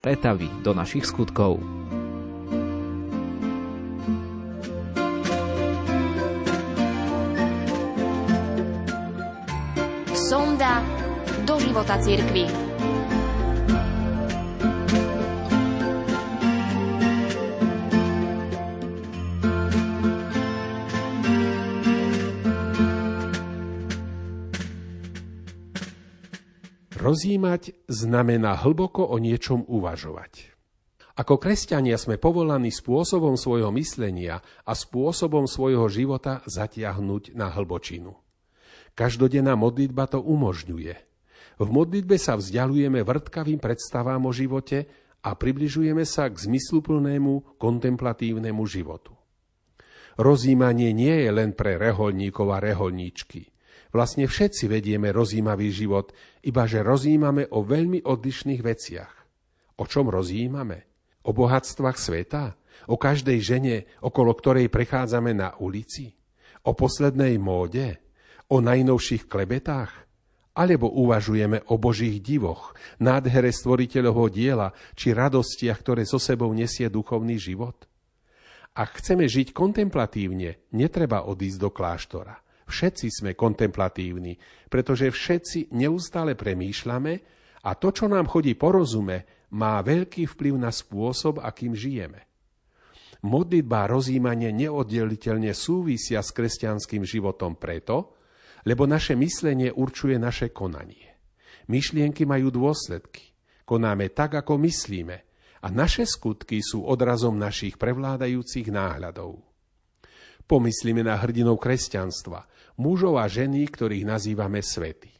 pretavy do našich skutkov. Sonda do života cirkvi. Rozímať znamená hlboko o niečom uvažovať. Ako kresťania sme povolaní spôsobom svojho myslenia a spôsobom svojho života zatiahnuť na hlbočinu. Každodenná modlitba to umožňuje. V modlitbe sa vzdialujeme vrtkavým predstavám o živote a približujeme sa k zmysluplnému kontemplatívnemu životu. Rozímanie nie je len pre reholníkov a reholníčky – Vlastne všetci vedieme rozímavý život, iba že rozímame o veľmi odlišných veciach. O čom rozímame? O bohatstvách sveta? O každej žene, okolo ktorej prechádzame na ulici? O poslednej móde? O najnovších klebetách? Alebo uvažujeme o Božích divoch, nádhere stvoriteľovho diela či radostiach, ktoré so sebou nesie duchovný život? Ak chceme žiť kontemplatívne, netreba odísť do kláštora – Všetci sme kontemplatívni, pretože všetci neustále premýšľame a to, čo nám chodí po rozume, má veľký vplyv na spôsob, akým žijeme. Modlitba a rozímanie neoddeliteľne súvisia s kresťanským životom preto, lebo naše myslenie určuje naše konanie. Myšlienky majú dôsledky. Konáme tak, ako myslíme a naše skutky sú odrazom našich prevládajúcich náhľadov. Pomyslíme na hrdinov kresťanstva, mužov a ženy, ktorých nazývame svety.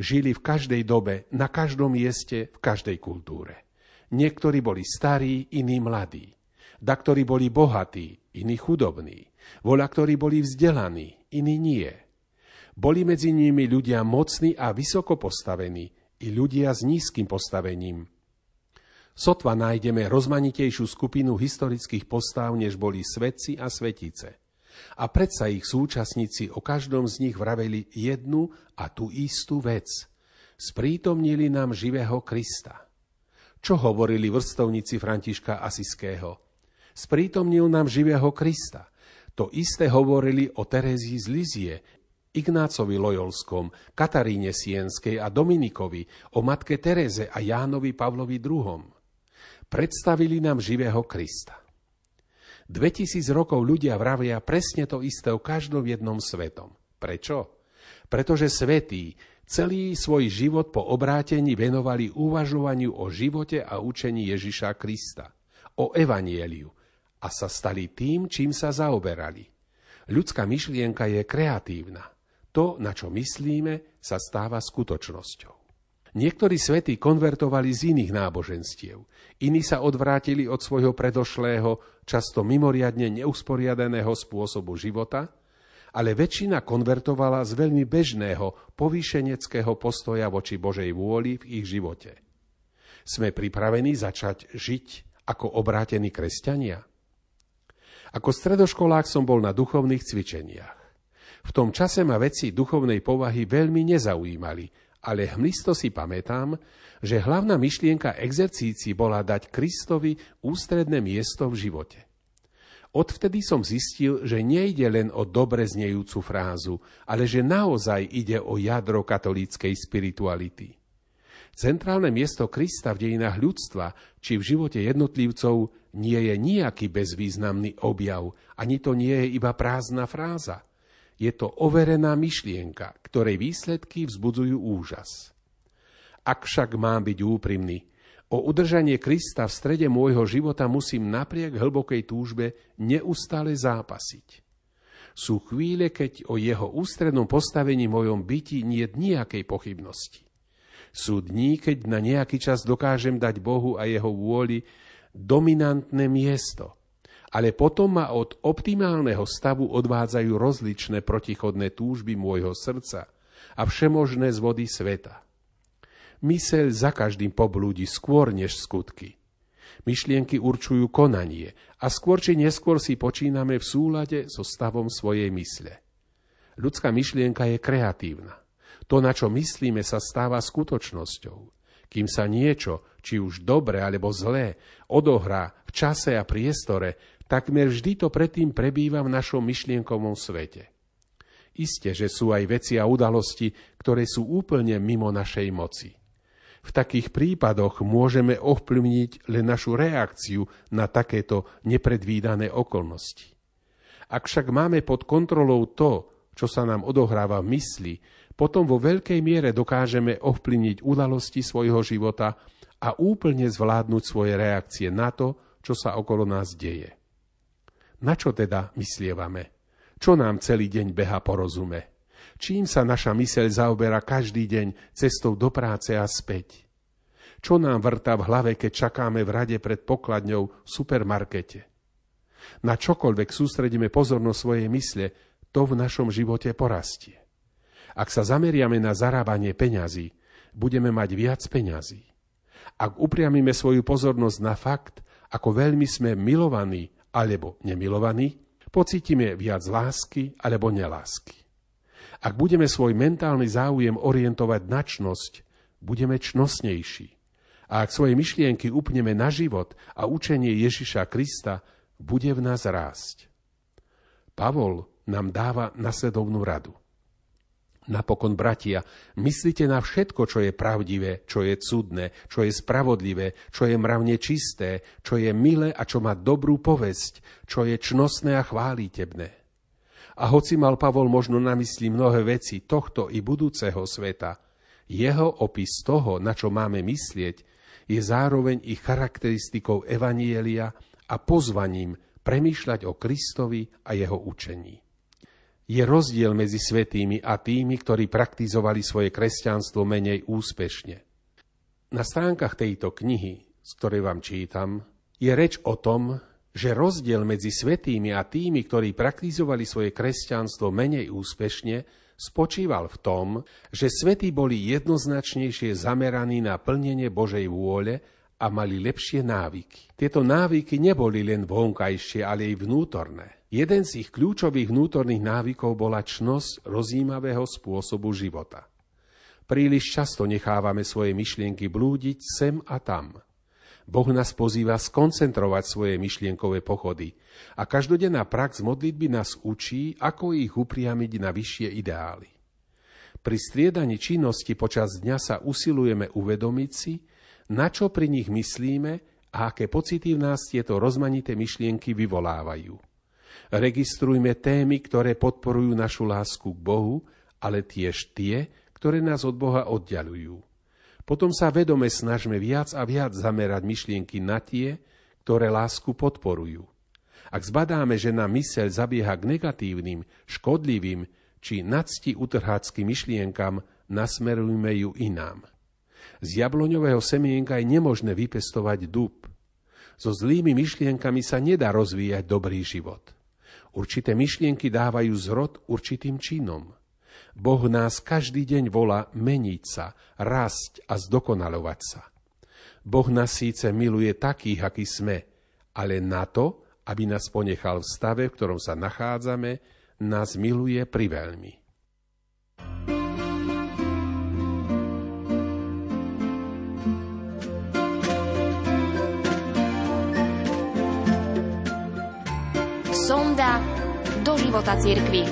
Žili v každej dobe, na každom mieste, v každej kultúre. Niektorí boli starí, iní mladí. ktorí boli bohatí, iní chudobní. Voľa, ktorí boli vzdelaní, iní nie. Boli medzi nimi ľudia mocní a vysoko postavení, i ľudia s nízkym postavením. Sotva nájdeme rozmanitejšiu skupinu historických postav, než boli svetci a svetice. A predsa ich súčasníci o každom z nich vraveli jednu a tú istú vec. Sprítomnili nám živého Krista. Čo hovorili vrstovníci Františka Asiského? Sprítomnil nám živého Krista. To isté hovorili o Terezii z Lizie, Ignácovi Lojolskom, Kataríne Sienskej a Dominikovi, o matke Tereze a Jánovi Pavlovi II. Predstavili nám živého Krista. 2000 rokov ľudia vravia presne to isté o každom jednom svetom. Prečo? Pretože svetí celý svoj život po obrátení venovali uvažovaniu o živote a učení Ježiša Krista, o evanieliu a sa stali tým, čím sa zaoberali. Ľudská myšlienka je kreatívna. To, na čo myslíme, sa stáva skutočnosťou. Niektorí svätí konvertovali z iných náboženstiev, iní sa odvrátili od svojho predošlého, často mimoriadne neusporiadaného spôsobu života, ale väčšina konvertovala z veľmi bežného, povýšeneckého postoja voči Božej vôli v ich živote. Sme pripravení začať žiť ako obrátení kresťania? Ako stredoškolák som bol na duchovných cvičeniach. V tom čase ma veci duchovnej povahy veľmi nezaujímali, ale hmlisto si pamätám, že hlavná myšlienka exercícií bola dať Kristovi ústredné miesto v živote. Odvtedy som zistil, že nejde len o dobre znejúcu frázu, ale že naozaj ide o jadro katolíckej spirituality. Centrálne miesto Krista v dejinách ľudstva či v živote jednotlivcov nie je nejaký bezvýznamný objav, ani to nie je iba prázdna fráza – je to overená myšlienka, ktorej výsledky vzbudzujú úžas. Ak však mám byť úprimný, o udržanie Krista v strede môjho života musím napriek hlbokej túžbe neustále zápasiť. Sú chvíle, keď o jeho ústrednom postavení mojom byti nie nejakej pochybnosti. Sú dní, keď na nejaký čas dokážem dať Bohu a jeho vôli dominantné miesto – ale potom ma od optimálneho stavu odvádzajú rozličné protichodné túžby môjho srdca a všemožné z vody sveta. Myseľ za každým poblúdi skôr než skutky. Myšlienky určujú konanie a skôr či neskôr si počíname v súlade so stavom svojej mysle. Ľudská myšlienka je kreatívna. To, na čo myslíme, sa stáva skutočnosťou. Kým sa niečo, či už dobre alebo zlé, odohrá v čase a priestore, takmer vždy to predtým prebýva v našom myšlienkovom svete. Isté, že sú aj veci a udalosti, ktoré sú úplne mimo našej moci. V takých prípadoch môžeme ovplyvniť len našu reakciu na takéto nepredvídané okolnosti. Ak však máme pod kontrolou to, čo sa nám odohráva v mysli, potom vo veľkej miere dokážeme ovplyvniť udalosti svojho života a úplne zvládnuť svoje reakcie na to, čo sa okolo nás deje. Na čo teda myslievame? Čo nám celý deň beha po rozume? Čím sa naša myseľ zaoberá každý deň cestou do práce a späť? Čo nám vrta v hlave, keď čakáme v rade pred pokladňou v supermarkete? Na čokoľvek sústredíme pozornosť svojej mysle, to v našom živote porastie. Ak sa zameriame na zarábanie peňazí, budeme mať viac peňazí. Ak upriamime svoju pozornosť na fakt, ako veľmi sme milovaní alebo nemilovaní, pocítime viac lásky alebo nelásky. Ak budeme svoj mentálny záujem orientovať na čnosť, budeme čnosnejší. A ak svoje myšlienky upneme na život a učenie Ježiša Krista, bude v nás rásť. Pavol nám dáva nasledovnú radu. Napokon, bratia, myslite na všetko, čo je pravdivé, čo je cudné, čo je spravodlivé, čo je mravne čisté, čo je milé a čo má dobrú povesť, čo je čnostné a chválitebné. A hoci mal Pavol možno na mysli mnohé veci tohto i budúceho sveta, jeho opis toho, na čo máme myslieť, je zároveň i charakteristikou Evanielia a pozvaním premýšľať o Kristovi a jeho učení. Je rozdiel medzi svetými a tými, ktorí praktizovali svoje kresťanstvo menej úspešne. Na stránkach tejto knihy, z ktorej vám čítam, je reč o tom, že rozdiel medzi svetými a tými, ktorí praktizovali svoje kresťanstvo menej úspešne, spočíval v tom, že svetí boli jednoznačnejšie zameraní na plnenie Božej vôle a mali lepšie návyky. Tieto návyky neboli len vonkajšie, ale aj vnútorné. Jeden z ich kľúčových vnútorných návykov bola čnosť rozímavého spôsobu života. Príliš často nechávame svoje myšlienky blúdiť sem a tam. Boh nás pozýva skoncentrovať svoje myšlienkové pochody a každodenná prax modlitby nás učí, ako ich upriamiť na vyššie ideály. Pri striedaní činnosti počas dňa sa usilujeme uvedomiť si, na čo pri nich myslíme a aké pocity v nás tieto rozmanité myšlienky vyvolávajú. Registrujme témy, ktoré podporujú našu lásku k Bohu, ale tiež tie, ktoré nás od Boha oddialujú. Potom sa vedome snažme viac a viac zamerať myšlienky na tie, ktoré lásku podporujú. Ak zbadáme, že nám myseľ zabieha k negatívnym, škodlivým či nadsti utrháckým myšlienkam, nasmerujme ju inám. Z jabloňového semienka je nemožné vypestovať dub. So zlými myšlienkami sa nedá rozvíjať dobrý život. Určité myšlienky dávajú zrod určitým činom. Boh nás každý deň volá meniť sa, rasť a zdokonalovať sa. Boh nás síce miluje takých, akí sme, ale na to, aby nás ponechal v stave, v ktorom sa nachádzame, nás miluje priveľmi. do života cirkvy.